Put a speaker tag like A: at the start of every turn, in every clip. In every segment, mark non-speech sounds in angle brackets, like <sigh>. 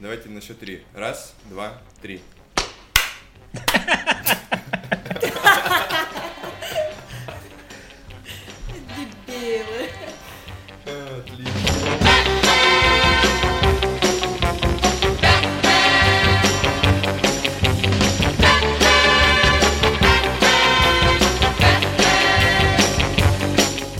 A: Давайте на счет три. Раз, два, три.
B: Дебилы.
A: Отлично.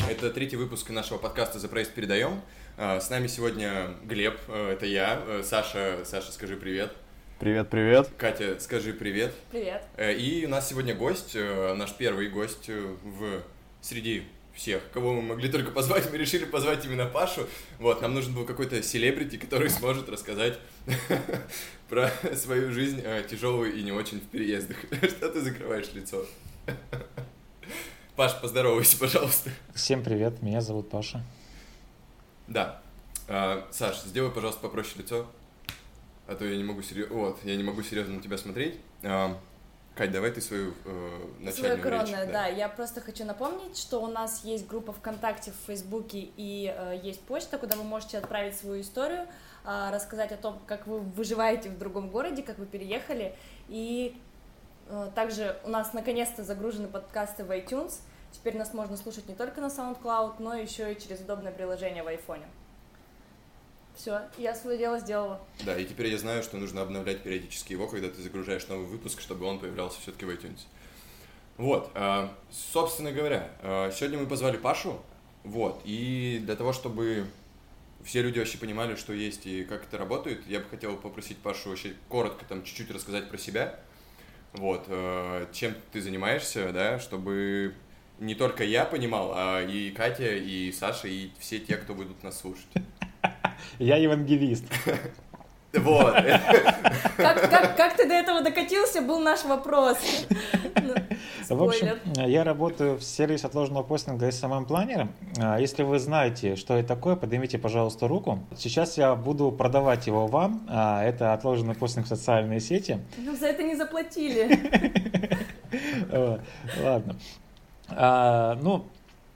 A: Это третий выпуск нашего подкаста «За проезд передаем». А, С нами сегодня Глеб, э, это я, э, Саша, Саша, скажи привет.
C: Привет, привет.
A: Катя, скажи привет.
B: Привет.
A: Э, И у нас сегодня гость, наш первый гость в среди всех, кого мы могли только позвать, мы решили позвать именно Пашу. Вот, нам нужен был какой-то селебрити, который <laughs> сможет рассказать <laughs> про свою жизнь тяжелую и не очень в переездах. <laughs> Что ты закрываешь лицо? Паш, поздоровайся, пожалуйста.
D: Всем привет, меня зовут Паша.
A: Да. А, Саш, сделай, пожалуйста, попроще лицо. А то я не могу серьезно... Вот, я не могу серьезно на тебя смотреть. А, Кать, давай ты свою э, начальную
B: коронное,
A: речь.
B: да. Я просто хочу напомнить, что у нас есть группа ВКонтакте, в Фейсбуке и э, есть почта, куда вы можете отправить свою историю, э, рассказать о том, как вы выживаете в другом городе, как вы переехали. И э, также у нас наконец-то загружены подкасты в iTunes. Теперь нас можно слушать не только на SoundCloud, но еще и через удобное приложение в айфоне. Все, я свое дело сделала.
A: Да, и теперь я знаю, что нужно обновлять периодически его, когда ты загружаешь новый выпуск, чтобы он появлялся все-таки в iTunes. Вот, а, собственно говоря, а, сегодня мы позвали Пашу, вот, и для того, чтобы все люди вообще понимали, что есть и как это работает, я бы хотел попросить Пашу вообще коротко там чуть-чуть рассказать про себя, вот, э, чем ты занимаешься, да, чтобы не только я понимал, а и Катя, и Саша, и все те, кто будут нас слушать. <laughs>
D: Я евангелист. <laughs>
A: Вот.
B: Как, как, как ты до этого докатился, был наш вопрос. Ну,
D: В общем, я работаю в сервисе отложенного постинга SMM Planner. А, Если вы знаете, что это такое, поднимите, пожалуйста, руку. Сейчас я буду продавать его вам. А, Это отложенный постинг в социальные сети.
B: Нам за это не заплатили. <laughs>
D: Ладно. А, Ну,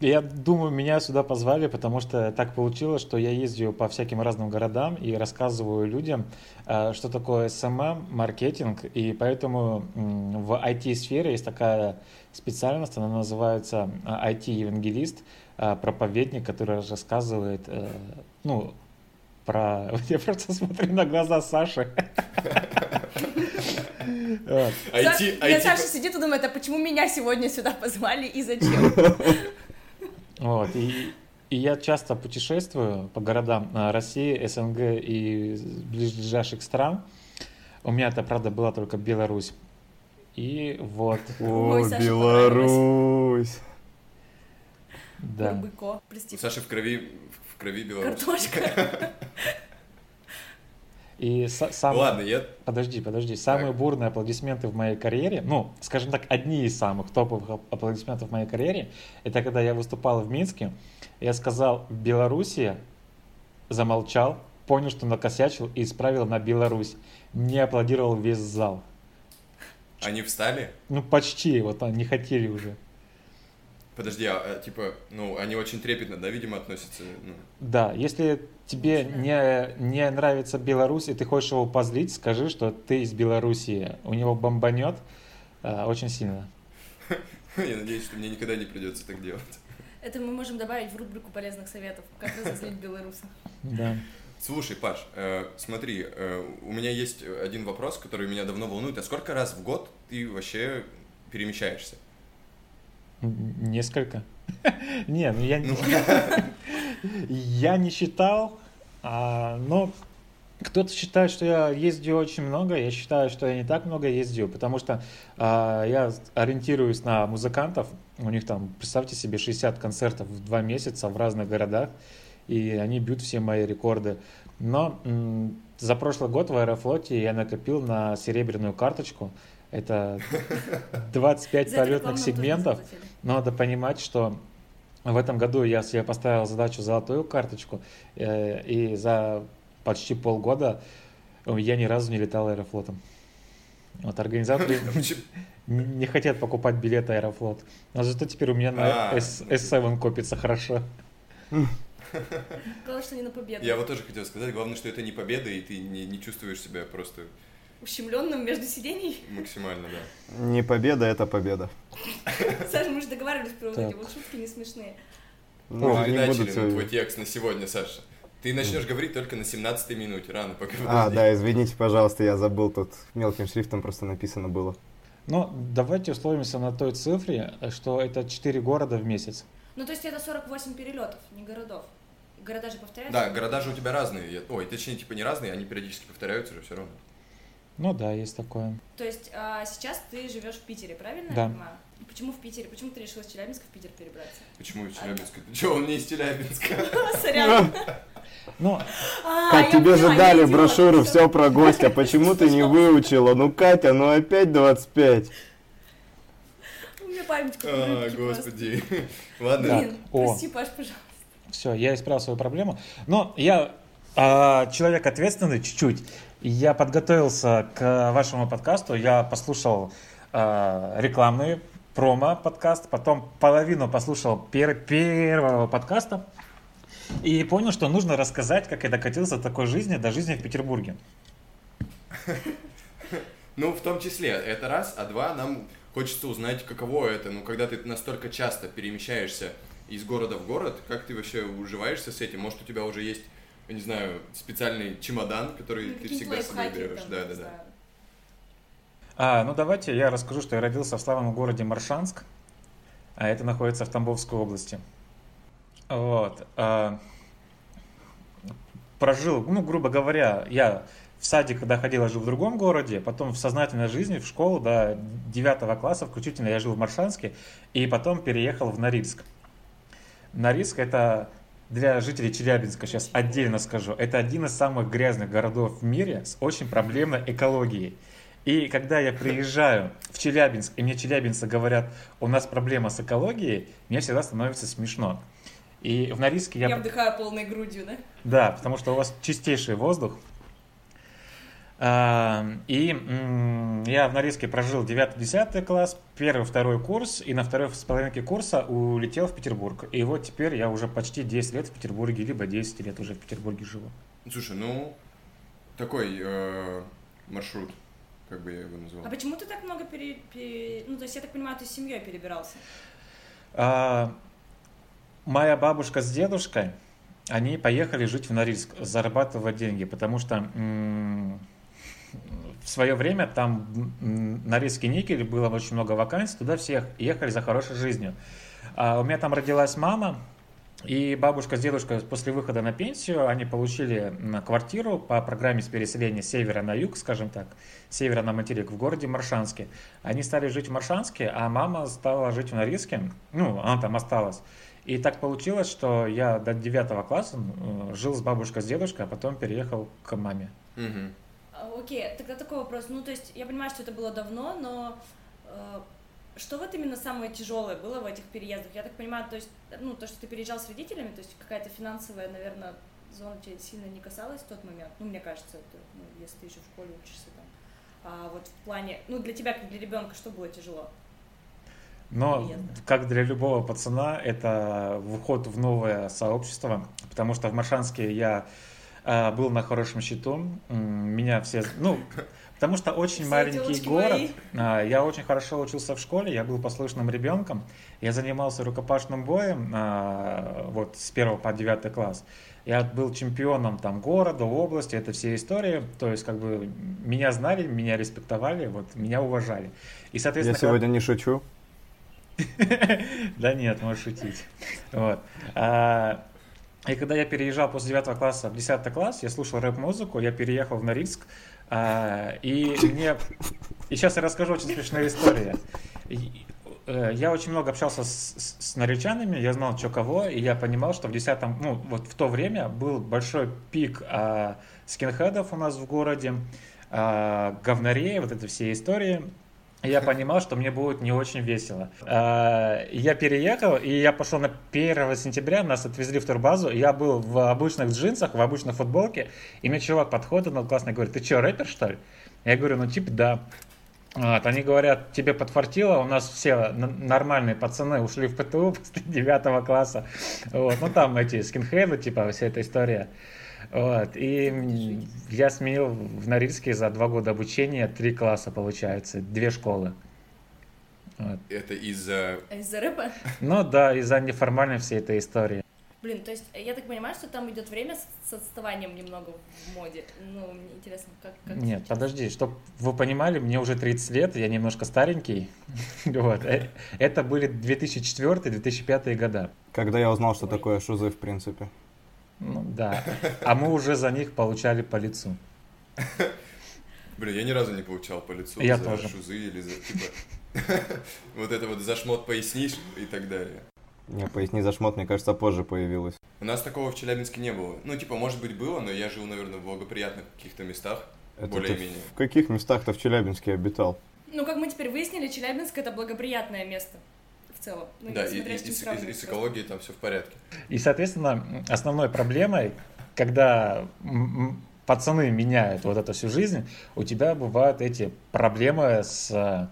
D: я думаю, меня сюда позвали, потому что так получилось, что я ездил по всяким разным городам и рассказываю людям, а, что такое SMM, маркетинг, и поэтому в IT-сфере есть такая специальность, она называется а, IT-евангелист, а, проповедник, который рассказывает, э, ну, про... <laughs> Я просто смотрю на глаза Саши. <laughs> Вот.
A: IT,
B: Я Саша сидит и думает, а почему меня сегодня сюда <laughs> позвали и зачем? <laughs>
D: Вот, и, и я часто путешествую по городам а, России, СНГ и ближайших стран. У меня это, правда, была только Беларусь. И вот,
B: Ой,
C: О,
B: Саше
C: Беларусь.
D: да.
B: Прости.
A: У Саши в крови, в крови Беларусь.
B: Картошка. <laughs>
D: И са- сам...
A: Ладно, я...
D: Подожди, подожди. Самые
A: Так.
D: бурные аплодисменты в моей карьере, ну, скажем так, одни из самых топовых ап- аплодисментов в моей карьере, это когда я выступал в Минске, я сказал «Белоруссия», замолчал, понял, что накосячил и исправил на Беларусь. Мне аплодировал весь зал.
A: Они встали?
D: Ну, почти, вот они не хотели уже.
A: Подожди, а, а, типа, ну, они очень трепетно, да, видимо, относятся, ну...
D: Да, если тебе не, не нравится Беларусь, и ты хочешь его позлить, скажи, что ты из Белоруссии. У него бомбанет э, очень сильно. <laughs>
A: Я надеюсь, что мне никогда не придется так делать.
B: Это мы можем добавить в рубрику полезных советов, как разозлить белоруса.
D: Да.
A: Слушай, Паш, э, смотри, э, у меня есть один вопрос, который меня давно волнует. А сколько раз в год ты вообще перемещаешься?
D: Несколько. <laughs> Не, ну я,
A: Ну. <laughs>
D: я не считал, а, но кто-то считает, что я ездил очень много, я считаю, что я не так много ездил, потому что а, я ориентируюсь на музыкантов, у них там, представьте себе, 60 концертов в два месяца в разных городах, и они бьют все мои рекорды. Но м, за прошлый год в Аэрофлоте я накопил на серебряную карточку, это 25 <laughs>
B: За это
D: полетных сегментов, надо понимать, что в этом году я себе поставил задачу золотую карточку, э, и за почти полгода я ни разу не летал аэрофлотом. Вот организаторы <laughs> не хотят покупать билет Аэрофлот. Но зато теперь у меня на
A: А,
D: S- S7 копится хорошо.
B: Главное, что не на победу.
A: Я вот тоже хотел сказать, главное, что это не победа, и ты не, не чувствуешь себя просто
B: Ущемленным между сидений.
A: максимально, да.
C: Не победа, это победа.
B: Саша, мы же договаривались про вот эти вот шутки не смешные.
C: Ну,
A: Мы
C: они
A: начали
C: будут... э,
A: твой текст на сегодня, Саша. Ты начнешь говорить только на 17 минуте, рано пока.
C: А, да, извините, пожалуйста, я забыл, тут мелким шрифтом просто написано было.
D: Ну, давайте условимся на той цифре, что это 4 города в месяц.
B: Ну, то есть это 48 перелетов, не городов. Города же повторяются.
A: Да, города же у тебя разные. Ой, точнее, типа не разные, они периодически повторяются же все равно.
D: Ну да, есть такое.
B: То есть а, сейчас ты живешь в Питере, правильно
D: Да.
B: я понимаю? Почему в Питере? Почему ты решила с Челябинска в Питер перебраться?
A: Почему из Челябинска? Ты что, он не из Челябинска? <laughs>
B: Сорян.
D: Ну,
B: А,
C: Как тебе же дали брошюру, все про гостя, <laughs> почему ты не выучила? Ну, Катя, ну опять 25.
B: У меня память
A: А, господи. <laughs> Ладно.
D: Так,
B: Блин,
D: о.
B: прости, Паш, пожалуйста.
D: все, я исправил свою проблему. Но я а, человек ответственный чуть-чуть. Я подготовился к вашему подкасту, я послушал а, рекламный промо-подкаст, потом половину послушал пер- первого подкаста и понял, что нужно рассказать, как я докатился до такой жизни, до жизни в Петербурге. <laughs>
A: Ну, в том числе, это раз, а два, нам хочется узнать, каково это, ну, когда ты настолько часто перемещаешься из города в город, как ты вообще уживаешься с этим? Может, у тебя уже есть, я не знаю, специальный чемодан, который
B: Ну,
A: ты всегда с собой берешь? Да, да, да.
D: А, ну давайте я расскажу, что я родился в славном городе Маршанск, а это находится в Тамбовской области. Вот. а, прожил, ну, грубо говоря, я в садик, когда ходил, я жил в другом городе, потом в сознательной жизни, в школу до 9 класса включительно я жил в Маршанске, и потом переехал в Норильск. Норильск это для жителей Челябинска, сейчас отдельно скажу, это один из самых грязных городов в мире с очень проблемной экологией. И когда я приезжаю в Челябинск, и мне челябинцы говорят, у нас проблема с экологией, мне всегда становится смешно. И в Норильске я...
B: Я вдыхаю полной грудью, да?
D: Да, потому что у вас чистейший воздух. И я в Норильске прожил 9-10 класс, первый, второй курс, и на второй с половинке курса улетел в Петербург. И вот теперь я уже почти 10 лет в Петербурге, либо 10 лет уже в Петербурге живу.
A: Слушай, ну, такой э, маршрут, как бы я его назвал.
B: А почему ты так много пере... пере- Ну, то есть, я так понимаю, ты с семьей перебирался?
D: А, Моя бабушка с дедушкой, они поехали жить в Норильск, зарабатывать деньги, потому что м, в свое время там м, Норильский никель, было очень много вакансий, туда все ехали за хорошей жизнью. А у меня там родилась мама, и бабушка с дедушкой после выхода на пенсию, они получили квартиру по программе с переселения севера на юг, скажем так, севера на материк в городе Маршанске. Они стали жить в Маршанске, а мама стала жить в Норильске, ну, она там осталась. И так получилось, что я до 9 класса жил с бабушкой, с дедушкой, а потом переехал к маме.
A: Мгм.
B: А, Окей, тогда такой вопрос. Ну, то есть, я понимаю, что это было давно, но э, что вот именно самое тяжелое было в этих переездах? Я так понимаю, то есть, ну, то, что ты переезжал с родителями, то есть какая-то финансовая, наверное, зона тебя сильно не касалась в тот момент. Ну, мне кажется, это, ну, если ты еще в школе учишься там. А вот в плане, ну, для тебя, как для ребенка, что было тяжело?
D: Но, как для любого пацана, это вход в новое сообщество, потому что в Маршанске я был на хорошем счету, меня все, ну, <laughs> потому что очень
B: Все
D: маленький город,
B: мои.
D: а, я очень хорошо учился в школе, я был послушным ребенком, я занимался рукопашным боем а, вот с 1 по 9 класс. Я был чемпионом там города, области, это все истории, то есть как бы меня знали, меня респектовали, вот меня уважали. И,
C: Я
D: соответственно, когда-
C: сегодня не шучу. <laughs>
D: да нет, можешь шутить. Вот. И когда я переезжал после 9 класса в 10 класс, я слушал рэп-музыку, я переехал в Норильск, а, и мне... И сейчас я расскажу очень смешную историю. Э, Я очень много общался с, с- с норильчанами, я знал, что кого, и я понимал, что в 10 ну, вот в то время был большой пик а, скинхедов у нас в городе, а, говнарей, вот это все истории. Я понимал, что мне будет не очень весело. А, Я переехал, и я пошел на 1 сентября, нас отвезли в турбазу, я был в обычных джинсах, в обычной футболке, и мне чувак подходит на классный говорит, ты что, рэпер, что ли? Я говорю, ну типа да. Вот, они говорят, тебе подфартило, у нас все нормальные пацаны ушли в ПТУ <laughs> после 9 класса. Вот, ну там эти скинхеды, типа, вся эта история. Вот, и я сменил в Норильске за два года обучения три класса, получается, две школы. Вот.
A: Это из-за...
B: А Из-за рэпа?
D: Ну да, из-за неформальной всей этой истории.
B: Блин, то есть я так понимаю, что там идет время с, с отставанием немного в моде. Ну, мне интересно, как... как
D: Нет,
B: сейчас?
D: подожди, чтобы вы понимали, мне уже 30 лет, я немножко старенький. <laughs> Вот. э, Это были 2004-2005 года.
C: Когда я узнал, что
B: Ой.
C: такое шузы, в принципе.
D: Ну да. А мы уже за них получали по лицу. <laughs>
A: Блин, я ни разу не получал по лицу
D: Я
A: за
D: тоже.
A: шузы или за, типа... <laughs> Вот это вот за шмот пояснишь и так далее.
C: Не, поясни за шмот, мне кажется, позже появилось.
A: У нас такого в Челябинске не было. Ну, типа, может быть, было, но я жил, наверное, в благоприятных каких-то местах,
C: Это
A: более-менее.
C: в каких местах-то в Челябинске обитал?
B: Ну, как мы теперь выяснили, Челябинск это благоприятное место в целом. Ну,
A: Да, и, и- и с- и- с экологией там все в порядке.
D: И, соответственно, основной проблемой, когда пацаны меняют вот эту всю жизнь, у тебя бывают эти проблемы с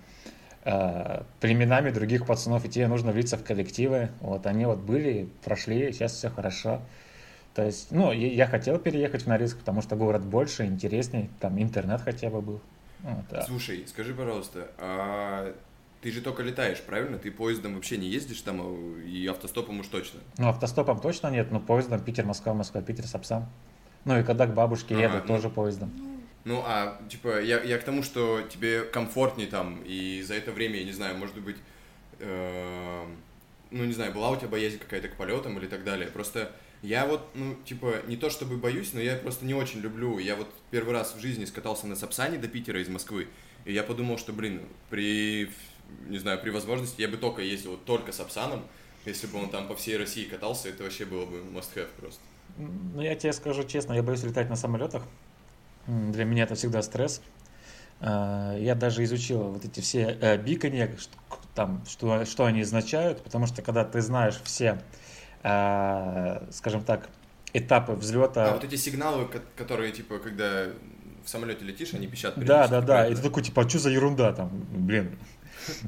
D: э, племенами других пацанов, и тебе нужно влиться в коллективы. Вот они вот были, прошли, сейчас все хорошо. То есть, ну, я, хотел переехать в Норильск, потому что город больше, интересней, там интернет хотя бы был. Вот, а-
A: Слушай, скажи, пожалуйста, а ты же только летаешь, правильно? Ты поездом вообще не ездишь там, а, и автостопом уж точно.
D: Ну, автостопом точно нет, но поездом Питер-Москва, Москва-Питер, Сапсан. Ну и когда к бабушке
A: Ага,
D: еду,
A: ну.
D: тоже поездом.
A: Ну, а, типа, я, я к тому, что тебе комфортней там, и за это время, я не знаю, может быть, эм, ну, не знаю, была у тебя боязнь какая-то к полетам или так далее. Просто я вот, ну, типа, не то чтобы боюсь, но я просто не очень люблю. Я вот первый раз в жизни скатался на Сапсане до Питера из Москвы, и я подумал, что, блин, при, не знаю, при возможности я бы только ездил вот только Сапсаном, если бы он там по всей России катался, это вообще было бы must-have просто.
D: Ну, я тебе скажу честно, я боюсь летать на самолетах. Для меня это всегда стресс. А, Я даже изучил вот эти все э, что, там, что, что они означают, потому что когда ты знаешь все, а, скажем так, этапы взлета.
A: А вот эти сигналы, ко- которые, типа, когда в самолете летишь, они пищат
D: Да, да, да. И
A: правильно?
D: ты такой, типа, а что за ерунда там, блин.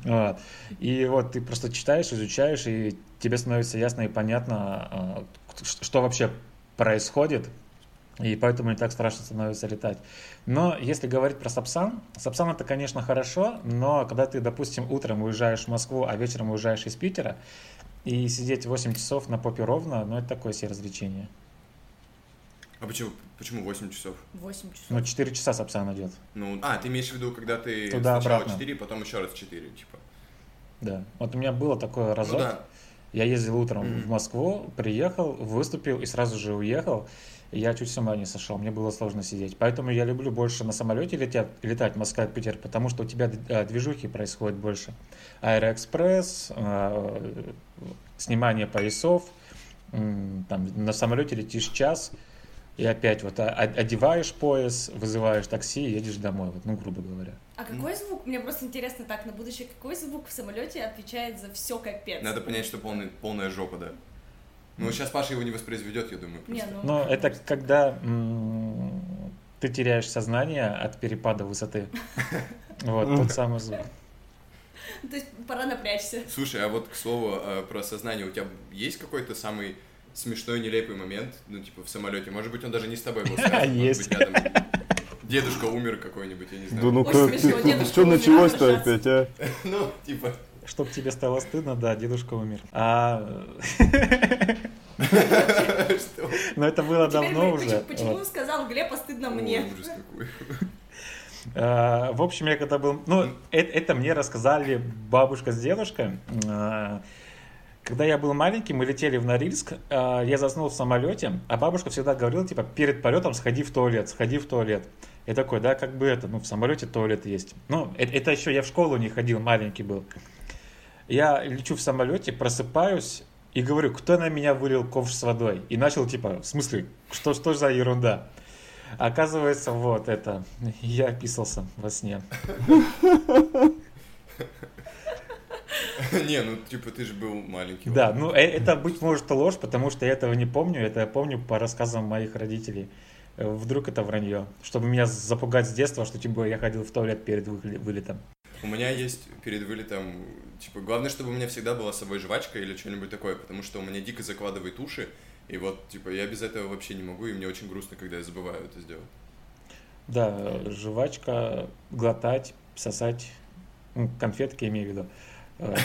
D: <laughs> И вот ты просто читаешь, изучаешь, и тебе становится ясно и понятно, а, что вообще происходит, и поэтому не так страшно становится летать. Но если говорить про Сапсан, Сапсан это, конечно, хорошо, но когда ты, допустим, утром уезжаешь в Москву, а вечером уезжаешь из Питера, и сидеть 8 часов на попе ровно, ну это такое себе развлечение.
A: А почему, почему 8 часов?
B: 8 часов.
D: Ну 4 часа Сапсан идет,
A: Ну, а, ты имеешь в виду, когда ты
D: Туда,
A: сначала
D: обратно.
A: 4, потом еще раз 4, типа.
D: да. Вот у меня было такое разок.
A: Ну да.
D: Я ездил утром
A: Мгм.
D: в Москву, приехал, выступил и сразу же уехал. И я чуть с ума не сошел, мне было сложно сидеть. Поэтому я люблю больше на самолете лететь, летать Москва-Питер, потому что у тебя э, движухи происходит больше. Аэроэкспресс, э, снимание поясов, там, на самолете летишь час, и опять вот одеваешь пояс, вызываешь такси и едешь домой, вот, ну, грубо говоря.
B: А какой звук, мне просто интересно так, на будущее, какой звук в самолете отвечает за все капец?
A: Надо понять, что полный, полная жопа, да. Ну, сейчас Паша его не воспроизведет, я думаю.
B: Не,
A: просто.
B: ну,
D: Но это когда м, ты теряешь сознание от перепада высоты. <laughs> Вот тот самый звук.
B: То есть пора напрячься.
A: Слушай, а вот, к слову, э, про сознание, у тебя есть какой-то самый смешной, нелепый момент, ну, типа, в самолете? Может быть, он даже не с тобой был <laughs> связан, может
D: Есть.
A: быть, рядом Дедушка умер какой-нибудь, я не
C: Да
A: знаю.
C: ну как,
B: смешно, дедушка
C: что началось-то опять, а? <laughs>
A: Ну, типа,
D: Чтоб тебе стало стыдно, да, дедушка умер. А,
A: что? <laughs>
D: Но это было давно уже.
B: Почему, сказал Глеб, а стыдно мне?
A: Ой, ужас какой.
D: А, В общем, я когда был... Ну, э- это мне рассказали бабушка с дедушкой. Когда я был маленький, мы летели в Норильск, а, я заснул в самолете, а бабушка всегда говорила, типа, перед полетом сходи в туалет, сходи в туалет. Я такой, да, как бы это, ну, в самолете туалет есть. Ну, это, это еще я в школу не ходил, маленький был. Я лечу в самолете, просыпаюсь и говорю, кто на меня вылил ковш с водой? И начал, типа, в смысле, что, что за ерунда? Оказывается, вот это, я описался во сне. <laughs> <laughs>
A: Не, ну, типа, ты же был маленький.
D: Да, ну э- это быть может ложь, потому что я этого не помню, это я помню по рассказам моих родителей. Э, Вдруг это вранье, чтобы меня запугать с детства, что типа я ходил в туалет перед вылетом.
A: У меня есть перед вылетом, типа, главное, чтобы у меня всегда была с собой жвачка или что-нибудь такое, потому что у меня дико закладывает уши, и вот, типа, я без этого вообще не могу, и мне очень грустно, когда я забываю это сделать.
D: Да, жвачка, глотать, сосать, ну, конфетки имею в виду. Э,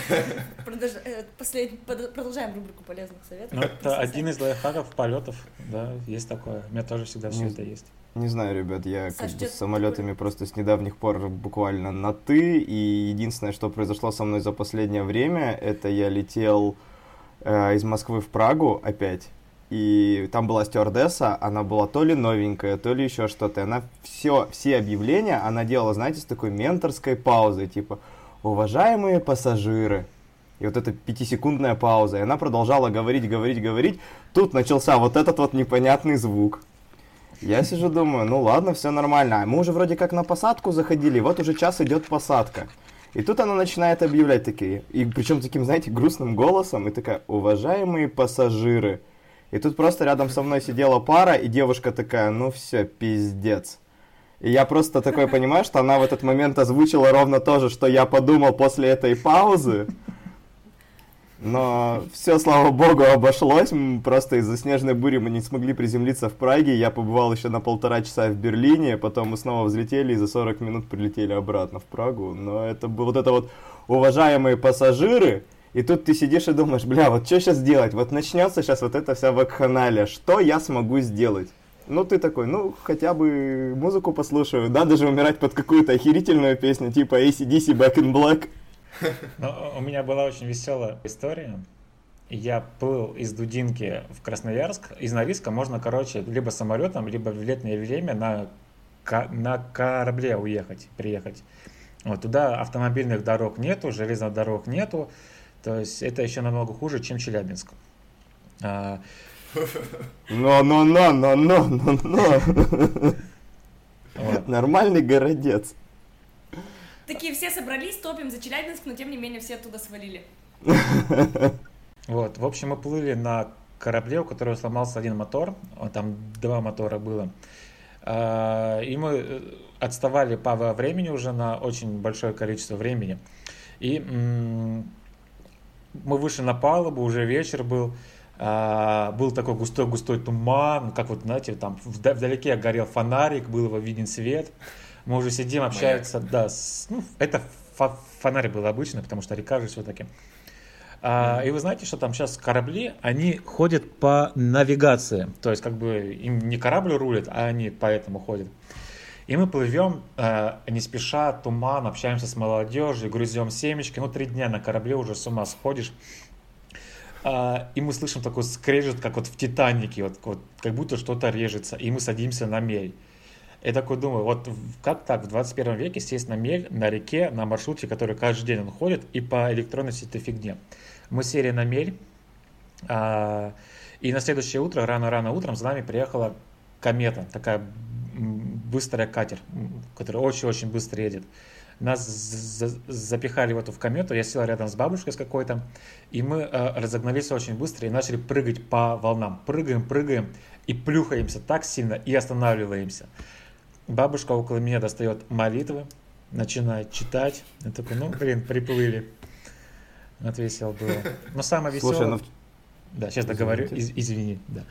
B: Продолжаем рубрику полезных советов.
D: Ну, это один из лайфхаков полетов, да, есть такое. У меня тоже всегда все это есть.
C: Не знаю, ребят, я
B: Саш,
C: как бы с самолетами просто с недавних пор буквально на ты, и единственное, что произошло со мной за последнее время, это я летел э, из Москвы в Прагу опять, и там была стюардесса, она была то ли новенькая, то ли еще что-то, и она все, все объявления она делала, знаете, с такой менторской паузой, типа «Уважаемые пассажиры», и вот эта пятисекундная пауза, и она продолжала говорить, говорить, говорить, тут начался вот этот вот непонятный звук. Я сижу, думаю, ну ладно, все нормально. А Мы уже вроде как на посадку заходили, вот уже час идет посадка. И тут она начинает объявлять такие, и причем таким, знаете, грустным голосом, и такая, уважаемые пассажиры. И тут просто рядом со мной сидела пара, и девушка такая, ну все, пиздец. И я просто такой понимаю, что она в этот момент озвучила ровно то же, что я подумал после этой паузы. Но все, слава богу, обошлось. Просто из-за снежной бури мы не смогли приземлиться в Праге. Я побывал еще на полтора часа в Берлине. Потом мы снова взлетели и за 40 минут прилетели обратно в Прагу. Но это было вот это вот уважаемые пассажиры. И тут ты сидишь и думаешь, бля, вот что сейчас делать? Вот начнется сейчас вот эта вся вакханалия. Что я смогу сделать? Ну, ты такой, ну, хотя бы музыку послушаю. Да, даже умирать под какую-то охерительную песню, типа ACDC Back in Black.
D: Но у меня была очень веселая история. Я плыл из Дудинки в Красноярск. Из Норильска можно, короче, либо самолетом, либо в летнее время на, на корабле уехать, приехать. Вот туда автомобильных дорог нету, железных дорог нету. То есть это еще намного хуже, чем Челябинск.
C: Но, но, но, но, но, но, но. Нормальный городец.
B: Такие все собрались, топим за Челябинск, но тем не менее все оттуда свалили.
D: Вот, в общем, мы плыли на корабле, у которого сломался один мотор, там два мотора было. А, И мы э, отставали по времени уже на очень большое количество времени. И мы вышли на палубу, уже вечер был, а, был такой густой-густой туман, как вот, знаете, там вда- вдалеке горел фонарик, был его виден свет. Мы уже сидим, общаются, да, с- ну, это фонарь был обычный, потому что река же все-таки. А, и вы знаете, что там сейчас корабли, они ходят по навигации. То есть, как бы им не корабль рулит, а они поэтому ходят. И мы плывем э, не спеша, туман, общаемся с молодежью, грузем семечки. Ну, три дня на корабле уже с ума сходишь. А, и мы слышим такой скрежет, как вот в Титанике, вот, вот как будто что-то режется. И мы садимся на мель. Я такой думаю, вот как так в 21 веке сесть на мель, на реке, на маршруте, который каждый день он ходит, и по электронной всей этой фигне. Мы сели на мель, а, и на следующее утро, рано-рано утром, за нами приехала комета, такая быстрая катер, который очень-очень быстро едет. Нас за- за- запихали в эту в комету, я сел рядом с бабушкой с какой-то, и мы э, разогнались очень быстро и начали прыгать по волнам. Прыгаем, прыгаем и плюхаемся так сильно и останавливаемся. Бабушка около меня достает молитвы, начинает читать. Я такой, ну, блин, приплыли. Вот весело было. Но самое веселое...
C: Слушай, ну
D: Да, сейчас договорю, из- извини, да.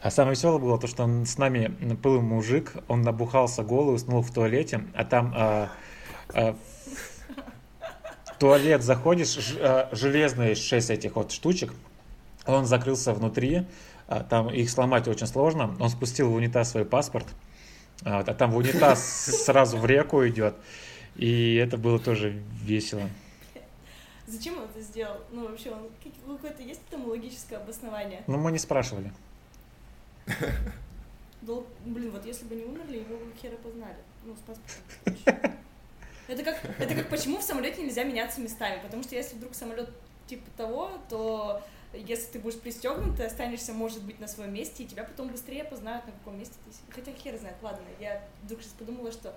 D: А самое веселое было то, что он с нами был мужик, он набухался голый, уснул в туалете, а там а, в туалет заходишь, а, железные шесть этих вот штучек, он закрылся внутри, а, там их сломать очень сложно, он спустил в унитаз свой паспорт, а, а там в унитаз сразу в реку идет, и это было тоже весело.
B: Зачем он это сделал? Ну, вообще, он как- какое-то есть этому логическое обоснование?
D: Но мы не спрашивали.
B: Дол- Блин, вот если бы не умерли, его бы хера познали. Ну, с паспортом. <laughs> Это как, это как почему в самолете нельзя меняться местами. Потому что если вдруг самолет типа того, то если ты будешь пристегнут, ты останешься, может быть, на своем месте, и тебя потом быстрее познают, на каком месте ты. Хотя хер знает, ладно, я вдруг сейчас подумала, что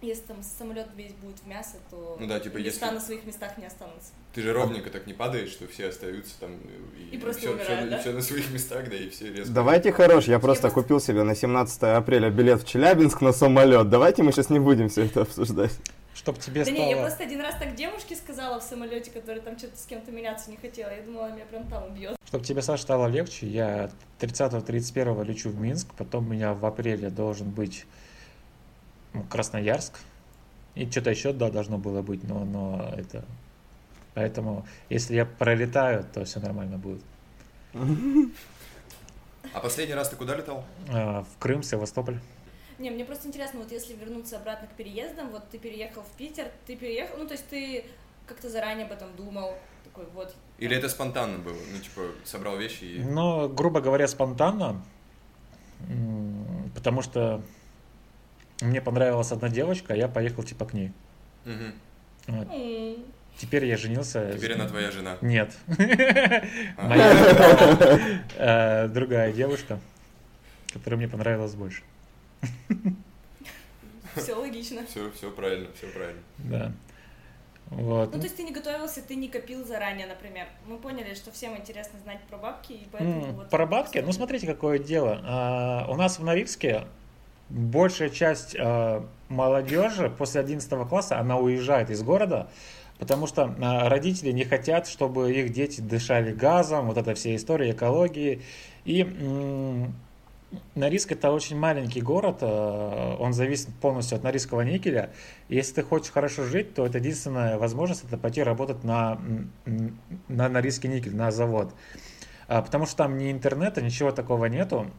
B: если там самолет весь будет в мясо, то
A: Ну да, типа,
B: места
A: если-
B: на своих местах не останутся.
A: Ты же ровненько так не падаешь, что все остаются там и,
B: И просто
A: всё-
B: умирают,
A: всё-
B: да?
A: всё на своих местах, да, и все резко.
C: Давайте хорош, я просто
B: просто-
C: купил себе на 17 апреля билет в Челябинск на самолет. Давайте мы сейчас не будем все это обсуждать.
D: Чтоб тебе
B: Да
D: стало...
B: не, я просто один раз так девушке сказала в самолете, которая там что-то с кем-то меняться не хотела. Я думала, меня прям там убьет.
D: Чтобы тебе, Саша, стало легче, я 30-31 лечу в Минск, потом у меня в апреле должен быть Красноярск, и что-то еще, да, должно было быть, но, но это... Поэтому, если я пролетаю, то все нормально будет. <laughs>
A: А последний раз ты куда летал?
D: А, В Крым, Севастополь.
B: Не, мне просто интересно, вот если вернуться обратно к переездам, вот ты переехал в Питер, ты переехал, ну то есть ты как-то заранее об этом думал, такой вот.
A: Или это спонтанно было? Ну, типа, собрал вещи и...
D: Но, грубо говоря, спонтанно, потому что мне понравилась одна девочка, а я поехал типа к ней.
A: Мгм.
D: Вот. Теперь я женился.
A: Теперь она твоя жена.
D: Нет. <laughs> Моя э, другая девушка, которая мне понравилась больше.
B: Все логично.
A: Все, все правильно, все правильно.
D: Да. Вот.
B: Ну, то есть ты не готовился, ты не копил заранее, например. Мы поняли, что всем интересно знать про бабки, и поэтому
D: М,
B: вот...
D: Про бабки, ну смотрите, какое дело. А, У нас в Норильске большая часть а, молодежи после 11 класса, она уезжает из города, потому что а, родители не хотят, чтобы их дети дышали газом, вот эта вся история экологии. И м, Норильск это очень маленький город, а, он зависит полностью от Норильского никеля. Если ты хочешь хорошо жить, то это единственная возможность это пойти работать на, на Норильский никель, на завод. А, Потому что там ни интернета, ничего такого нету.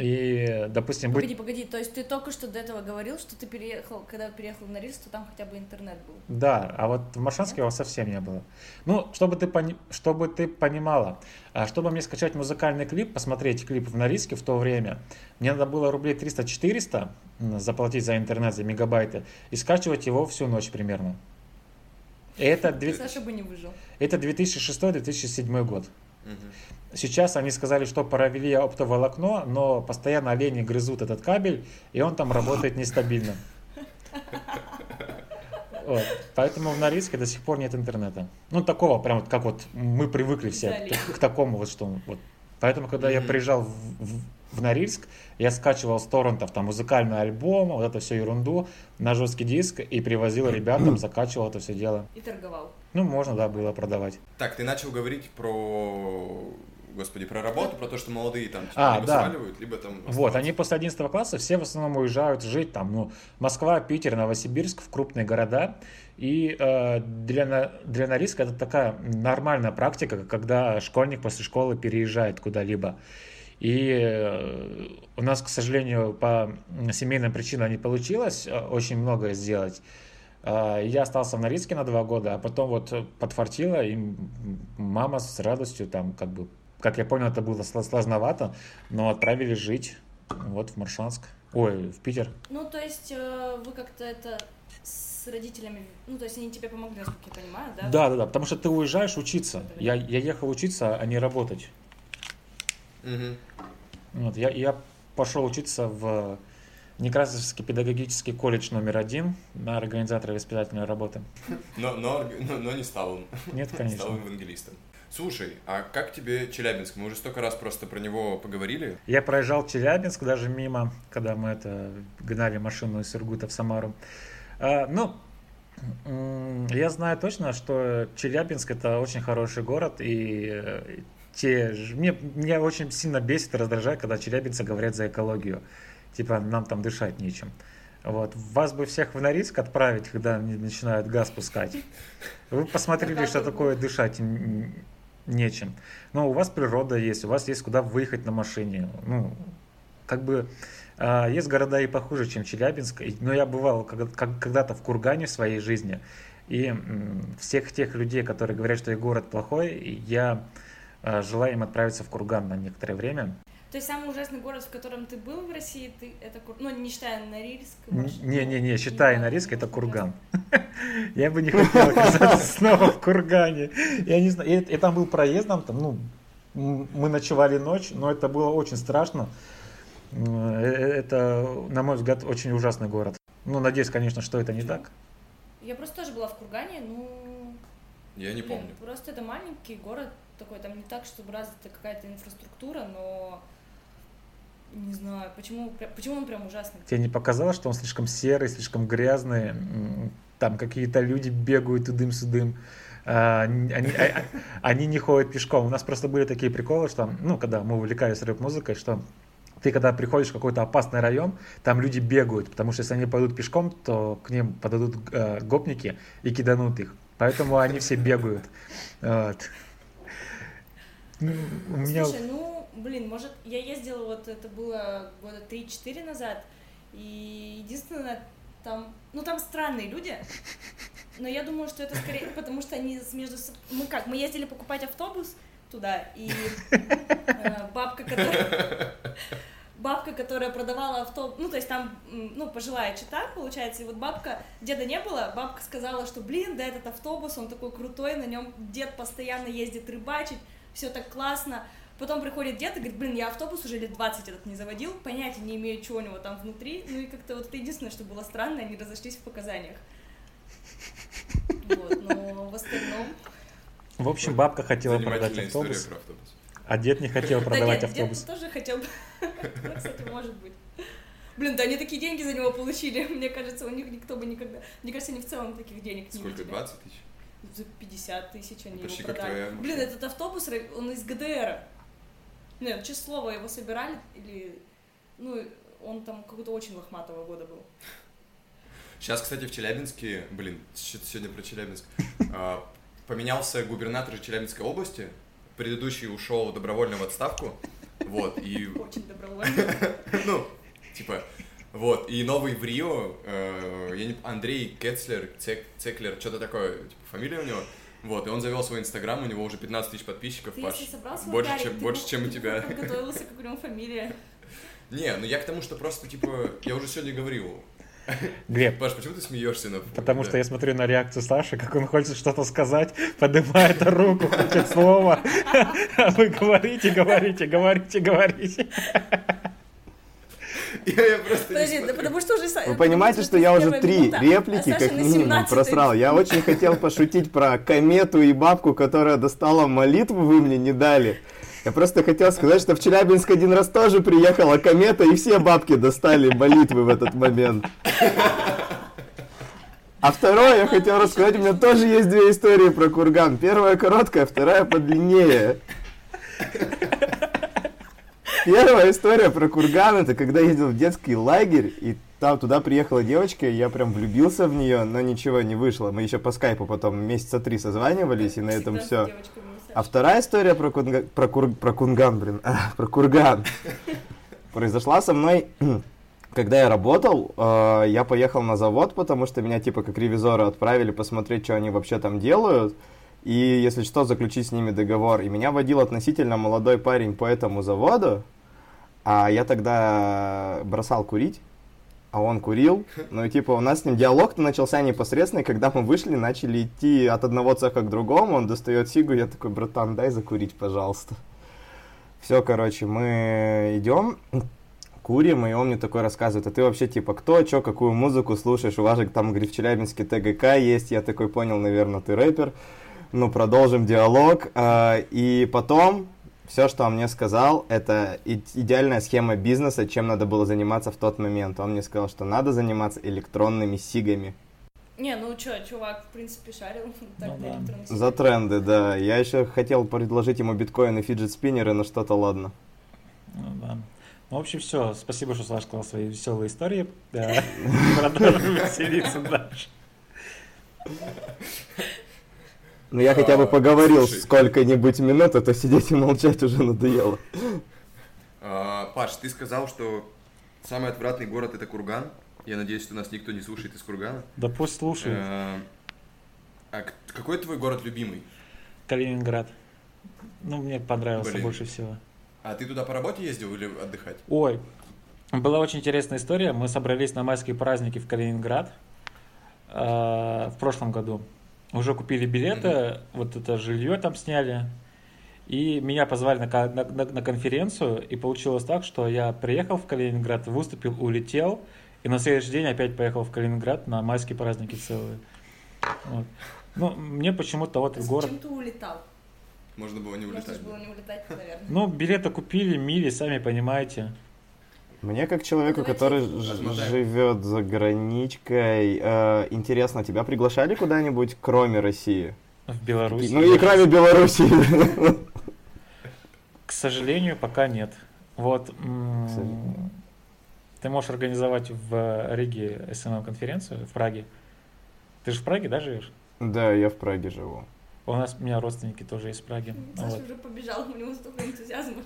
D: И, допустим, быть...
B: Погоди, погоди, то есть ты только что до этого говорил, что ты переехал, когда переехал в Норильск, то там хотя бы интернет был.
D: Да, а вот в Маршанске его совсем не было. Ну, чтобы ты, пони- чтобы ты понимала, а, чтобы мне скачать музыкальный клип, посмотреть клип в Норильске в то время, мне надо было рублей 300-400 м, заплатить за интернет, за мегабайты, и скачивать его всю ночь примерно. И Это, две-
B: Саша бы не выжил.
D: это 2006-2007 год.
A: Мгм.
D: Сейчас они сказали, что провели оптоволокно, но постоянно олени грызут этот кабель, и он там работает нестабильно. Вот. Поэтому в Норильске до сих пор нет интернета. Ну, такого, прям вот как вот мы привыкли все к, к такому вот, что вот. Поэтому, когда я
A: Мгм.
D: приезжал в, в- в Норильск, я скачивал с торрентов там музыкальный альбом, вот эту всю ерунду на жесткий диск и привозил ребятам, <clears throat> закачивал это все дело.
B: И торговал.
D: Ну, можно, да, было продавать.
A: Так, ты начал говорить про, господи, про работу, про то, что молодые там типа,
D: А,
A: либо
D: да.
A: сваливают, либо там
D: Вот,
A: оставаться.
D: они после 11 класса все в основном уезжают жить там, ну, Москва, Питер, Новосибирск, в крупные города. И э, для, для Норильска это такая нормальная практика, когда школьник после школы переезжает куда-либо. И э, у нас, к сожалению, по семейным причинам не получилось э, очень многое сделать. Э, Я остался в Норильске на два года, а потом вот подфартило, и мама с радостью там как бы, как я понял, это было сло- сложновато, но отправили жить вот в Маршанск, ой, в Питер.
B: Ну, то есть э, вы как-то это с родителями, ну, то есть они тебе помогли, насколько я понимаю, да?
D: Да, да, да, потому что ты уезжаешь учиться. Я, я ехал учиться, а не работать.
A: Мгм.
D: Вот, я, я пошел учиться в Некрасовский педагогический колледж номер один на организатора воспитательной работы.
A: Но, но, но, но не стал он.
D: Нет,
A: Стал
D: конечно.
A: евангелистом. Слушай, а как тебе Челябинск? Мы уже столько раз просто про него поговорили.
D: Я проезжал Челябинск даже мимо, когда мы это гнали машину из Сургута в Самару. А, ну, я знаю точно, что Челябинск это очень хороший город, и э, те, ж- мне, меня очень сильно бесит и раздражает, когда челябинцы говорят за экологию. Типа, нам там дышать нечем. Вот. Вас бы всех в Норильск отправить, когда начинают газ пускать. Вы посмотрели, что такое дышать нечем. Но у вас природа есть, у вас есть куда выехать на машине. Ну, как бы а, есть города и похуже, чем Челябинск. Но я бывал когда-то в Кургане в своей жизни. И всех тех людей, которые говорят, что их город плохой, я а, желаю им отправиться в Курган на некоторое время.
B: То есть самый ужасный город, в котором ты был в России, ты это ну не считая Норильск.
D: Не-не-не,
B: ну,
D: считай,
B: да,
D: Норильск это Курган. <laughs> Я бы не хотел оказаться снова в Кургане. Я не знаю, и, и там был проездом, там, ну, мы ночевали ночь, но это было очень страшно. М, э, Это, на мой взгляд, очень ужасный город. Ну, надеюсь, конечно, что это не так.
B: Я просто тоже была в Кургане, ну
A: Я не помню.
B: Просто это маленький город такой, там не так, чтобы развита какая-то инфраструктура, но не знаю, почему, почему он прям ужасный.
D: Тебе не показалось, что он слишком серый, слишком грязный? Там какие-то люди бегают тудым-сюдым. А, Они, а- они не ходят пешком. У нас просто были такие приколы, что, ну, когда мы увлекались рэп-музыкой, что ты когда приходишь в какой-то опасный район, там люди бегают, потому что если они пойдут пешком, то к ним подадут э, гопники и киданут их. Поэтому они все бегают. Вот. Ну, У меня...
B: Слушай, ну, блин, может, я ездила, вот это было года 3-4 назад, и единственное, там, ну, там странные люди, но я думаю, что это скорее потому, что они между... с- Мы как, мы ездили покупать автобус туда, и э, бабка, которая... Бабка, которая продавала автобус, ну, то есть там, ну, пожилая чита, получается, и вот бабка, деда не было, бабка сказала, что, блин, да, этот автобус, он такой крутой, на нем дед постоянно ездит рыбачить, все так классно. Потом приходит дед и говорит, блин, я автобус уже лет 20 этот не заводил, понятия не имею, что у него там внутри. Ну и как-то вот это единственное, что было странно, они разошлись в показаниях. Вот, но в остальном...
D: В общем, бабка хотела продать автобус,
A: про автобус.
D: а дед не хотел
B: Да
D: продавать
B: нет,
D: автобус.
B: дед тоже хотел бы. Ну, Кстати, может быть. Блин, да они такие деньги за него получили. Мне кажется, у них никто бы никогда... Мне кажется, они в целом таких денег не
A: Сколько,
B: видели.
A: 20 тысяч?
B: За 50 тысяч они
A: Почти
B: его продали.
A: твоя.
B: Блин, этот автобус, он из ГДР. Нет, честное слово, его собирали, или... Ну, он там какого-то очень лохматого года был.
A: Сейчас, кстати, в Челябинске, блин, что-то сегодня про Челябинск, а, поменялся губернатор Челябинской области, предыдущий ушел добровольно в отставку, вот, и, <laughs>
B: Очень добровольно. <laughs>
A: ну, типа, вот, и новый в Рио, э, я не, Андрей Кетцлер, Цек- Цеклер, что-то такое, типа, фамилия у него, вот, и он завел свой инстаграм, у него уже 15 тысяч подписчиков,
B: Ты
A: Паш,
B: если собрался
A: больше,
B: ударить,
A: чем,
B: ты
A: больше,
B: бы-
A: чем у тебя.
B: Подготовился, как у него фамилия.
A: Не, ну я к тому, что просто, типа, я уже сегодня говорил,
D: Глеб,
A: Паш, почему ты смеешься? На...
D: потому
A: да.
D: что я смотрю на реакцию Саши, как он хочет что-то сказать, поднимает руку, хочет слово. <laughs> А вы говорите, говорите, говорите, говорите. <laughs>
A: Я, я просто
B: Подожди, да потому что уже...
C: Вы понимаете, что я уже три реплики,
B: а
C: как минимум, просрал. Я очень хотел пошутить про комету и бабку, которая достала молитву, вы мне не дали. Я просто хотел сказать, что в Челябинск один раз тоже приехала комета, и все бабки достали молитвы в этот момент. А второе, я хотел рассказать, у меня тоже есть две истории про курган. Первая короткая, вторая подлиннее. Первая история про курган, это когда ездил в детский лагерь, и там туда приехала девочка, и я прям влюбился в нее, но ничего не вышло. Мы еще по скайпу потом месяца три созванивались, и на этом все. А вторая история про, кунга... про, кур... про кунган, блин, <laughs> а, про курган <laughs> произошла со мной, <clears throat> когда я работал, э, я поехал на завод, потому что меня типа как ревизора отправили посмотреть, что они вообще там делают, и если что, заключить с ними договор. И меня водил относительно молодой парень по этому заводу, а я тогда бросал курить, а он курил. Ну и типа у нас с ним диалог-то начался непосредственно, когда мы вышли, начали идти от одного цеха к другому, он достает сигу, я такой, братан, дай закурить, пожалуйста. Все, короче, мы идем, курим, и он мне такой рассказывает, а ты вообще типа кто, чё, какую музыку слушаешь, у вас же там, говорит, в Челябинске ТГК есть, я такой понял, наверное, ты рэпер. Ну, продолжим диалог. А, И потом все, что он мне сказал, это идеальная схема бизнеса, чем надо было заниматься в тот момент. Он мне сказал, что надо заниматься электронными сигами.
B: Не, ну чё, чувак, в принципе, шарил. <laughs> Так,
D: Ну да.
C: За тренды, да. Я еще хотел предложить ему биткоин и фиджет-спиннеры, но что-то ладно.
D: Ну, да. Ну, в общем, все. Спасибо, что Саша сказал свои веселые истории. <laughs> Да. Продолжим веселиться дальше. <laughs>
C: Ну, я хотя бы
A: А,
C: поговорил
A: слушай.
C: сколько-нибудь минут, а то сидеть и молчать уже надоело.
A: А, Паш, ты сказал, что самый отвратный город это Курган. Я надеюсь, что нас никто не слушает из Кургана.
D: Да пусть слушают.
A: А, а какой твой город любимый?
D: Калининград. Ну, мне понравился
A: Блин.
D: больше всего.
A: А ты туда по работе ездил или отдыхать?
D: Ой, была очень интересная история. Мы собрались на майские праздники в Калининград э, в прошлом году. Уже купили билеты, вот это жилье там сняли. И меня позвали на, на- на- на конференцию, и получилось так, что я приехал в Калининград, выступил, улетел, и на следующий день опять поехал в Калининград на майские праздники целые. Вот. Ну, мне почему-то вот
B: А
D: город...
B: Зачем ты улетал?
A: Можно было не
B: Можно
A: улетать.
B: же было не улетать, наверное.
D: Ну, билеты купили, мили, сами понимаете.
C: Мне как человеку,
B: Давайте
C: который живет за граничкой, э, интересно, тебя приглашали куда-нибудь, кроме России?
D: В Беларуси.
C: Ну и кроме Беларуси.
D: К сожалению, пока нет. Вот. Ты можешь организовать в Риге СММ-конференцию в Праге. Ты же в Праге, да, живешь?
C: Да, я в Праге живу.
D: У нас, у меня родственники тоже из Праги.
B: Саша
D: Вот.
B: уже побежал, у него столько энтузиазма.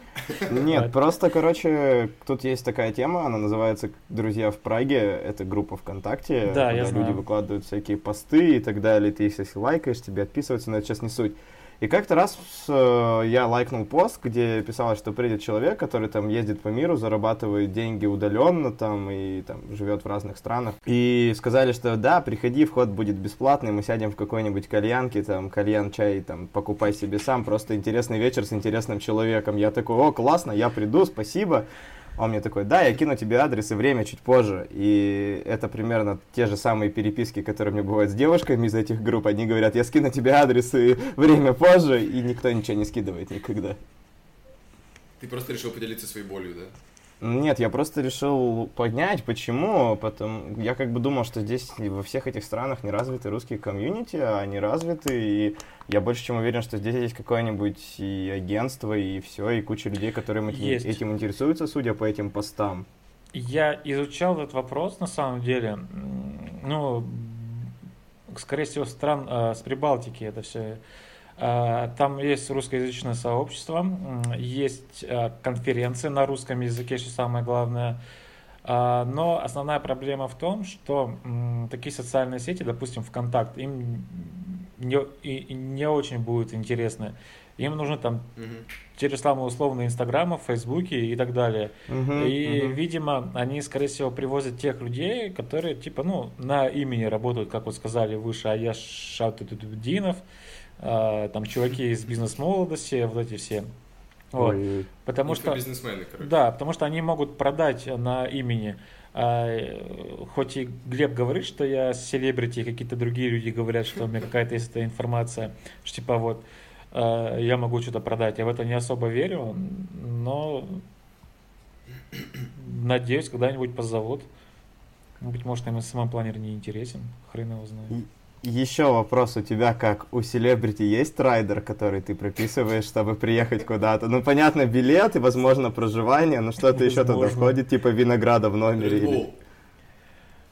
C: Нет, просто, короче, тут есть такая тема, она называется «Друзья в Праге». Это группа ВКонтакте,
D: Да, я
C: куда
D: знаю.
C: люди выкладывают всякие посты и так далее. Ты их если лайкаешь, тебе отписываются, но это сейчас не суть. И как-то раз э, я лайкнул пост, где писалось, что придет человек, который там ездит по миру, зарабатывает деньги удаленно там и там живет в разных странах. И сказали, что да, приходи, вход будет бесплатный, мы сядем в какой-нибудь кальянке, там, кальян, чай, там, покупай себе сам, просто интересный вечер с интересным человеком. Я такой, о, классно, я приду, спасибо. Он мне такой, да, я кину тебе адрес и время чуть позже. И это примерно те же самые переписки, которые меня бывают с девушками из этих групп. Они говорят, я скину тебе адрес и время позже, и никто ничего не скидывает никогда.
A: Ты просто решил поделиться своей болью, да?
C: Нет, я просто решил поднять. Почему? Потому я как бы думал, что здесь во всех этих странах не развиты русские комьюнити, а они развиты, и я больше чем уверен, что здесь есть какое-нибудь и агентство, и все, и куча людей, которые этим,
D: Есть.
C: этим интересуются, судя по этим постам.
D: Я изучал этот вопрос на самом деле. Ну, скорее всего, стран э, с Прибалтики это все. Там есть русскоязычное сообщество, есть э, конференции на русском языке, что самое главное. А, Но основная проблема в том, что такие социальные сети, допустим, ВКонтакт, им не, и- и не очень будут интересны. Им нужны там
A: Мгм.
D: те же самые условные Инстаграмы, Фейсбуки и так далее.
C: Мгм,
D: И,
C: мгм.
D: видимо, они, скорее всего, привозят тех людей, которые, типа, ну, на имени работают, как вот сказали выше, Аяш Шатудудинов, а, там, чуваки из бизнес-молодости, вот эти все. Вот.
C: Ой,
D: Потому что...
A: Инфобизнесмены, короче.
D: Да, потому что они могут продать на имени. А, хоть и Глеб говорит, что я селебрити, и какие-то другие люди говорят, что у меня какая-то есть эта информация, что типа вот э, я могу что-то продать. Я в это не особо верю, но надеюсь, когда-нибудь позовут. Быть может, им самом планер не интересен, хрен его знает.
C: Еще вопрос у тебя, как у селебрити есть райдер, который ты прописываешь, чтобы приехать куда-то? Ну, понятно, билет и, возможно, проживание, но что-то еще туда входит, типа винограда в номере
A: Red
C: или...
A: Bull.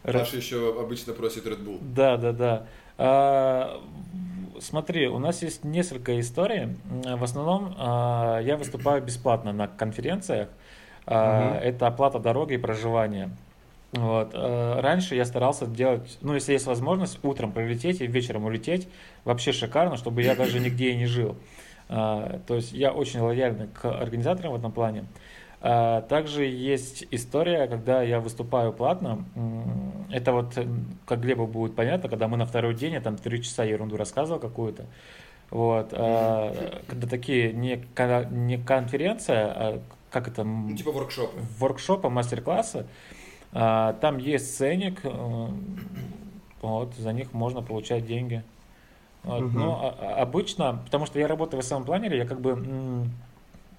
A: Паша еще обычно просит Red Bull.
D: Да, да, да. А, смотри, у нас есть несколько историй. В основном а, я выступаю бесплатно на конференциях. А,
C: Мгм.
D: Это оплата дороги и проживания. Вот. а, Раньше я старался делать, ну, если есть возможность, утром прилететь и вечером улететь. Вообще шикарно, чтобы я даже нигде и не жил. А, То есть я очень лояльный к организаторам в этом плане. А, Также есть история, когда я выступаю платно. Это вот, как Глебу будет понятно, когда мы на второй день, я там три часа ерунду рассказывал какую-то. Вот. Когда такие не, не конференция, а как это,
A: Ну, типа воркшопы.
D: воркшопа, мастер-классы, там есть ценник, э, вот, за них можно получать деньги. Вот,
C: Мгм.
D: Но а- а- обычно, потому что я работаю в самом планере, я как бы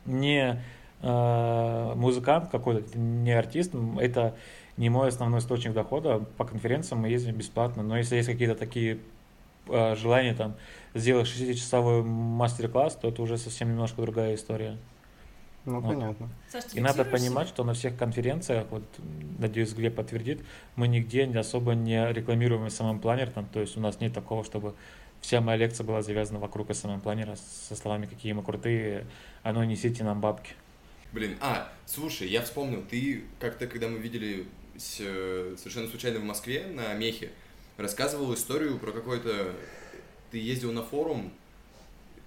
D: не э, музыкант какой-то, не артист, это не мой основной источник дохода. По конференциям мы ездим бесплатно, но если есть какие-то такие э, желания там сделать 60-часовой мастер-класс, то это уже совсем немножко другая история.
C: Ну,
D: Вот.
C: понятно.
B: Саш, ты
D: И надо понимать,
B: себя?
D: что на всех конференциях, вот, надеюсь, Глеб подтвердит, мы нигде особо не рекламируем SMM планер, там, то есть у нас нет такого, чтобы вся моя лекция была завязана вокруг SMM планера со словами, какие мы крутые, а ну несите нам бабки.
A: Блин, а, слушай, я вспомнил, ты как-то, когда мы видели э, совершенно случайно в Москве на Мехе, рассказывал историю про какой-то... Ты ездил на форум,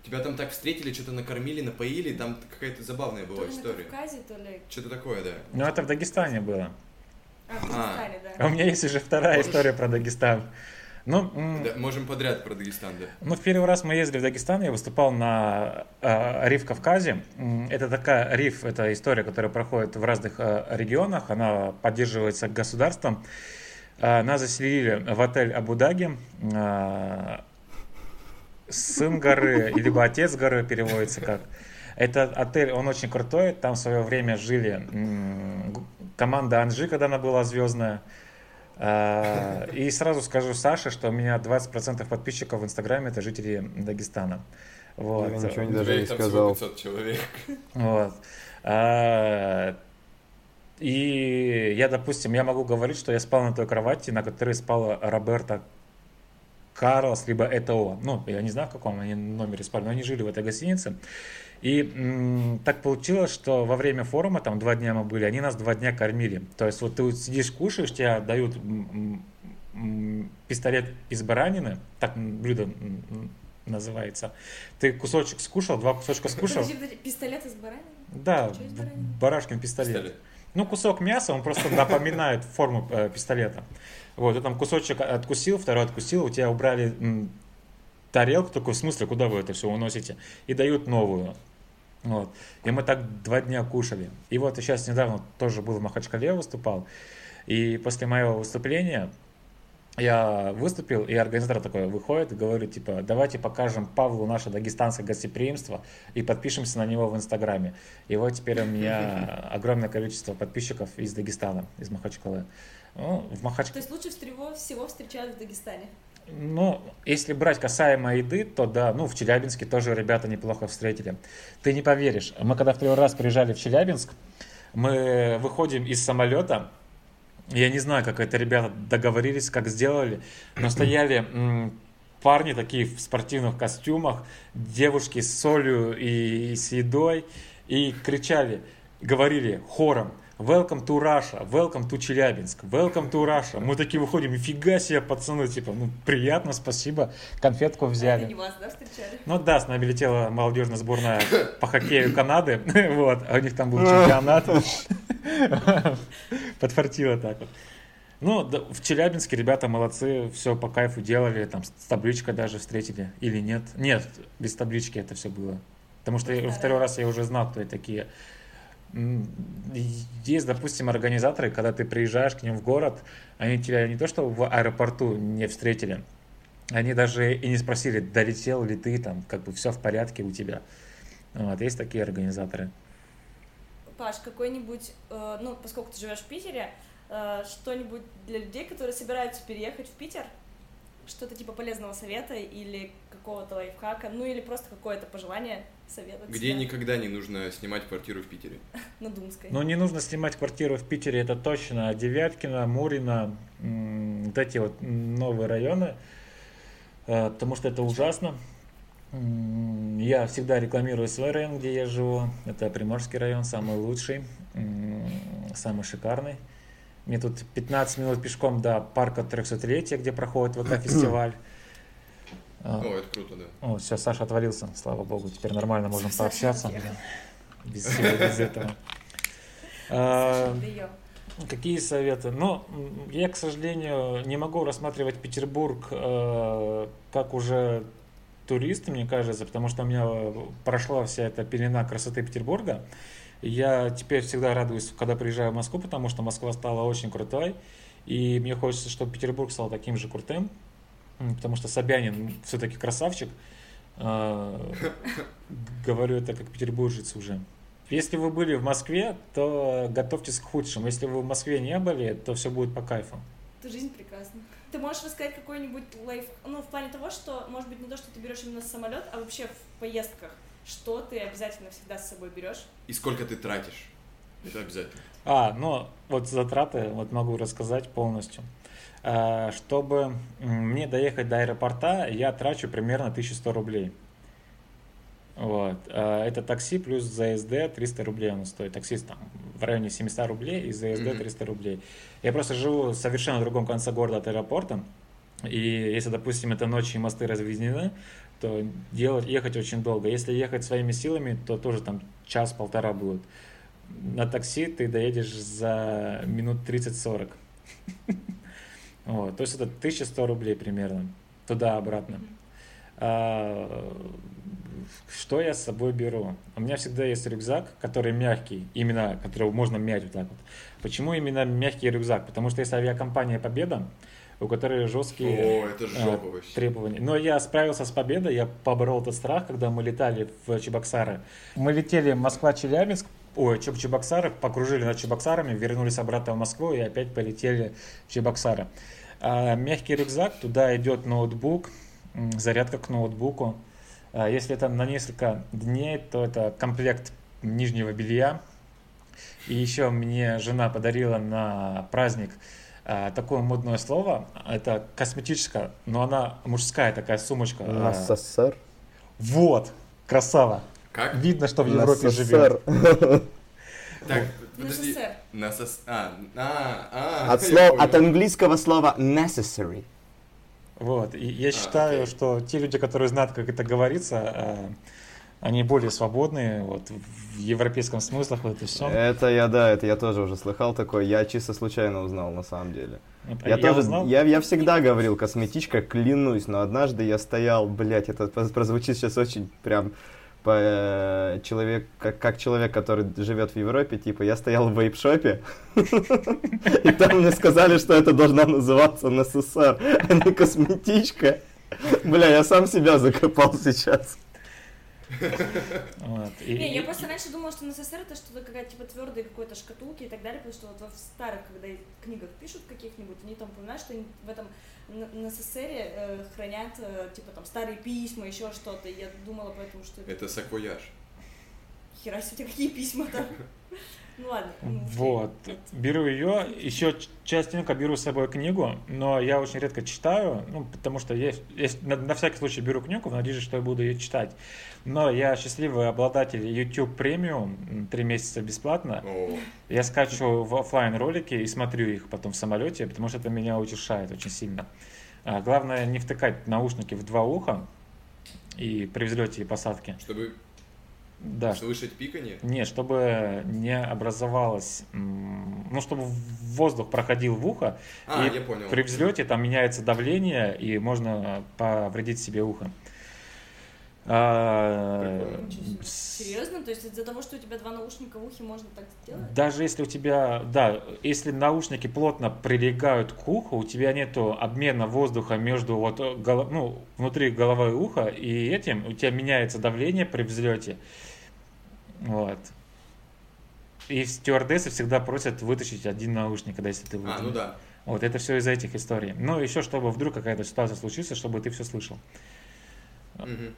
A: тебя там так встретили, что-то накормили, напоили, там какая-то забавная
B: То
A: была
B: ли на
A: история.
B: Кавказе, то ли...
A: Что-то такое, да.
D: Ну, это в Дагестане было.
B: А, в Дагестане,
D: А
B: да.
D: у меня есть уже вторая
A: Можешь?
D: история про Дагестан. Ну,
A: Да, можем подряд про Дагестан, да.
D: Ну, в первый раз мы ездили в Дагестан, я выступал на э, Риф Кавказе. Это такая Риф, это история, которая проходит в разных э, регионах, она поддерживается государством. Э, Нас заселили в отель Абу-Даги. Э, Сын горы, либо отец горы переводится как. Это отель, он очень крутой, там в свое время жили команда Анжи, когда она была звездная. А, и сразу скажу Саше, что у меня 20% подписчиков в Инстаграме это жители Дагестана.
C: Вот. Я ничего не даже не сказал.
A: человек.
D: Вот. А, и я, допустим, я могу говорить, что я спал на той кровати, на которой спала Роберта Карлос, либо ЭТО. Ну, я не знаю, в каком они номере спали, но они жили в этой гостинице. И м, так получилось, что во время форума, там два дня мы были, они нас два дня кормили. То есть вот ты вот сидишь, кушаешь, тебе дают м, м, пистолет из баранины, так блюдо называется. Ты кусочек скушал, два кусочка скушал.
B: Пистолет из баранины?
D: Да, барашкин пистолет. пистолет. Ну, кусок мяса, он просто напоминает форму э, пистолета. Вот, ты там кусочек откусил, второй откусил, у тебя убрали м, тарелку, такой, в смысле, куда вы это все уносите? И дают новую. Вот. И мы так два дня кушали. И вот сейчас недавно тоже был в Махачкале, выступал. И после моего выступления я выступил, и организатор такой выходит и говорит, типа, давайте покажем Павлу наше дагестанское гостеприимство и подпишемся на него в Инстаграме. И вот теперь у меня <laughs> огромное количество подписчиков из Дагестана, из Махачкалы.
B: Ну, в Махачкале. То есть лучше всего, всего встречают в Дагестане?
D: Ну, если брать касаемо еды, то да, ну, в Челябинске тоже ребята неплохо встретили. Ты не поверишь, мы когда в первый раз приезжали в Челябинск, мы выходим из самолета, я не знаю, как это ребята договорились, как сделали, но стояли м, парни такие в спортивных костюмах, девушки с солью и, и с едой, и кричали, говорили хором – Welcome to Russia, welcome to Челябинск, welcome to Russia. Мы такие выходим, нифига себе, пацаны, типа, ну, приятно, спасибо, конфетку взяли.
B: А вас, да, встречали?
D: Ну да, с нами летела молодежная сборная по хоккею Канады, <laughs> вот, а у них там был чемпионат. <laughs> Подфартило так вот. Ну, да, в Челябинске ребята молодцы, все по кайфу делали, там с табличкой даже встретили, или нет? Нет, без таблички это все было. Потому что я, второй раз я уже знал, кто это такие. Есть, допустим, организаторы, когда ты приезжаешь к ним в город, они тебя не то что в аэропорту не встретили, они даже и не спросили, долетел ли ты, там, как бы все в порядке у тебя. Вот, есть такие организаторы.
B: Паш, какой-нибудь, э, ну, поскольку ты живешь в Питере, э, что-нибудь для людей, которые собираются переехать в Питер, что-то типа полезного совета или какого-то лайфхака, ну или просто какое-то пожелание совета.
A: Где тебя. никогда не нужно снимать квартиру в Питере? <laughs>
B: На Думской.
D: Ну не нужно снимать квартиру в Питере, это точно. Девяткино, Мурино, вот эти вот новые районы, э, потому что это ужасно. Я всегда рекламирую свой район, где я живу. Это Приморский район, самый лучший, самый шикарный. Мне тут 15 минут пешком до парка 300-летия, где проходит ВК-фестиваль. <clears throat>
A: О, это круто, да.
D: О, все, Саша отвалился, слава богу, теперь нормально можем пообщаться. Без всего, без этого. <laughs> А, какие советы? Ну, я, к сожалению, не могу рассматривать Петербург э, как уже турист, мне кажется, потому что у меня прошла вся эта пелена красоты Петербурга. Я теперь всегда радуюсь, когда приезжаю в Москву, потому что Москва стала очень крутой. И мне хочется, чтобы Петербург стал таким же крутым, потому что Собянин все-таки красавчик. А, <laughs> говорю это как петербуржец уже. Если вы были в Москве, то готовьтесь к худшему. Если вы в Москве не были, то все будет по кайфу.
B: Это жизнь прекрасна. Ты можешь рассказать какой-нибудь лайф, ну, в плане того, что, может быть, не то, что ты берешь именно самолет, а вообще в поездках что ты обязательно всегда с собой берешь.
A: И сколько ты тратишь. Это обязательно.
D: А, ну, вот затраты, вот могу рассказать полностью. А, чтобы мне доехать до аэропорта, я трачу примерно 1100 рублей. Вот. А, это такси плюс ЗСД 300 рублей он стоит. Таксист там в районе 700 рублей и ЗСД 300 рублей. Я просто живу в совершенно другом конце города от аэропорта. И если, допустим, это ночи и мосты разведены, то делать, ехать очень долго. Если ехать своими силами, то тоже там час-полтора будет. На такси ты доедешь за минут 30-40. <laughs> Вот, то есть это 1100 рублей примерно, туда-обратно. А, что я с собой беру? У меня всегда есть рюкзак, который мягкий, именно, который можно мять вот так вот. Почему именно мягкий рюкзак? Потому что если авиакомпания Победа, у которых жесткие
A: О, это
D: э,
A: жопа вообще.
D: требования. Но я справился с победой, я поборол этот страх, когда мы летали в Чебоксары. Мы летели Москва-Челябинск, ой, Чеб Чебоксары, покружили над Чебоксарами, вернулись обратно в Москву и опять полетели в Чебоксары. А, мягкий рюкзак, туда идет ноутбук, зарядка к ноутбуку. А, если это на несколько дней, то это комплект нижнего белья. И еще мне жена подарила на праздник такое модное слово. Это косметическая, но она мужская такая сумочка. А,
C: СССР.
D: Вот, красава.
A: Как?
D: Видно, что в Европе живет. <laughs>
A: Так, подожди. Сос... А, а, а.
C: От, слова, от английского слова necessary.
D: Вот. И я
A: А,
D: считаю, что те люди, которые знают, как это говорится, а, они более свободные, вот в европейском смыслах вот это все.
C: Это я, да, это я тоже уже слыхал такое. Я чисто случайно узнал, на самом деле. Я, тоже,
D: узнал.
C: я, я всегда говорил косметичка, клянусь, но однажды я стоял, блядь, это проз- прозвучит сейчас очень прям по, э, человек, как, как человек, который живет в Европе, типа, я стоял в вейп-шопе, и там мне сказали, что это должна называться НССР, а не косметичка. Бля, я сам себя закопал сейчас.
D: Вот. И-
B: Не, я просто раньше думала, что НССР это что-то какая-то типа твердая какой-то шкатулки и так далее, потому что вот в старых, когда книгах пишут каких-нибудь, они там упоминают, что в этом НССР э, хранят э, типа там старые письма, еще что-то. Я думала поэтому, что это
A: Это саквояж.
B: хера себе какие письма там. Ну ладно.
D: Вот, беру ее, еще частенько беру с собой книгу, но я очень редко читаю, ну, потому что я, я на, на всякий случай беру книгу в надежде, что я буду ее читать. Но я счастливый обладатель YouTube премиум, три месяца бесплатно.
A: О,
D: Я скачиваю в оффлайн ролики и смотрю их потом в самолете, потому что это меня утешает очень сильно. А, главное не втыкать наушники в два уха и при взлете и посадке.
A: чтобы
D: Да,
A: слышать пиканье.
D: не, чтобы не образовалось, ну, чтобы воздух проходил в ухо,
A: А,
D: и
A: я понял.
D: при взлете там меняется давление, и можно повредить себе ухо. А,
B: Серьезно? То есть из-за того, что у тебя два наушника в ухе, можно так сделать?
D: Даже если у тебя, да, если наушники плотно прилегают к уху, у тебя нету обмена воздуха между вот э, голо- ну, внутри головы и уха и этим, у тебя меняется давление при взлете. Вот. И стюардессы всегда просят вытащить один наушник, когда если ты
A: А,
D: вытянул.
A: ну да.
D: Вот это все из-за этих историй. Ну, еще чтобы вдруг какая-то ситуация случится, чтобы ты все слышал. М,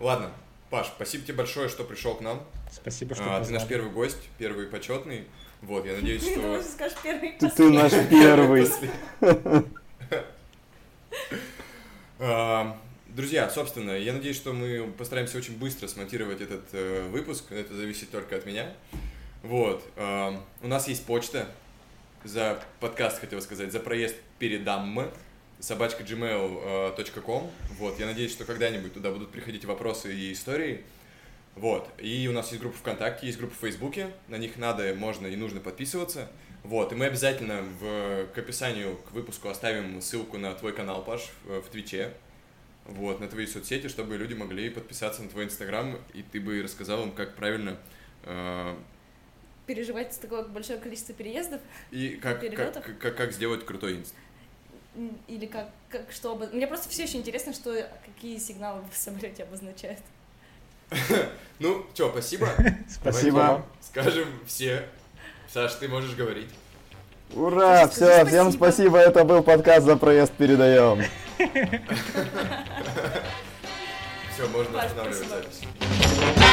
A: Ладно, Паш, спасибо тебе большое, что пришел к нам.
D: Спасибо, что
A: А, ты наш первый гость, первый почетный. Вот, я надеюсь,
B: Ты
A: что...
B: думаешь, скажешь первый
C: Ты, ты наш первый. <laughs> <laughs>
A: Друзья, собственно, я надеюсь, что мы постараемся очень быстро смонтировать этот э, выпуск. Это зависит только от меня. Вот. а, У нас есть почта за подкаст, хотел сказать, за проезд передам собачка gmail.com. Вот, я надеюсь, что когда-нибудь туда будут приходить вопросы и истории. Вот, и у нас есть группа ВКонтакте, есть группа в Фейсбуке, на них надо, можно и нужно подписываться. Вот, и мы обязательно в, к описанию к выпуску оставим ссылку на твой канал, Паш, в Твиче, вот, на твои соцсети, чтобы люди могли подписаться на твой Инстаграм, и ты бы рассказал им, как правильно э,
B: Переживать такое большое количество переездов?
A: и как, как,
B: Перелетов?
A: как, как сделать крутой инст.
B: Или как, как что обо- Мне просто все еще интересно, что какие сигналы в самолете обозначают. <laughs>
A: Ну, чё, спасибо. <laughs>
C: Спасибо.
A: Скажем все. Саш, ты можешь говорить.
C: Ура,
B: Скажи
C: все, всем
B: спасибо.
C: спасибо, это был подкаст «За проезд передаем». <laughs>
A: Все, можно останавливать
B: спасибо.
A: запись.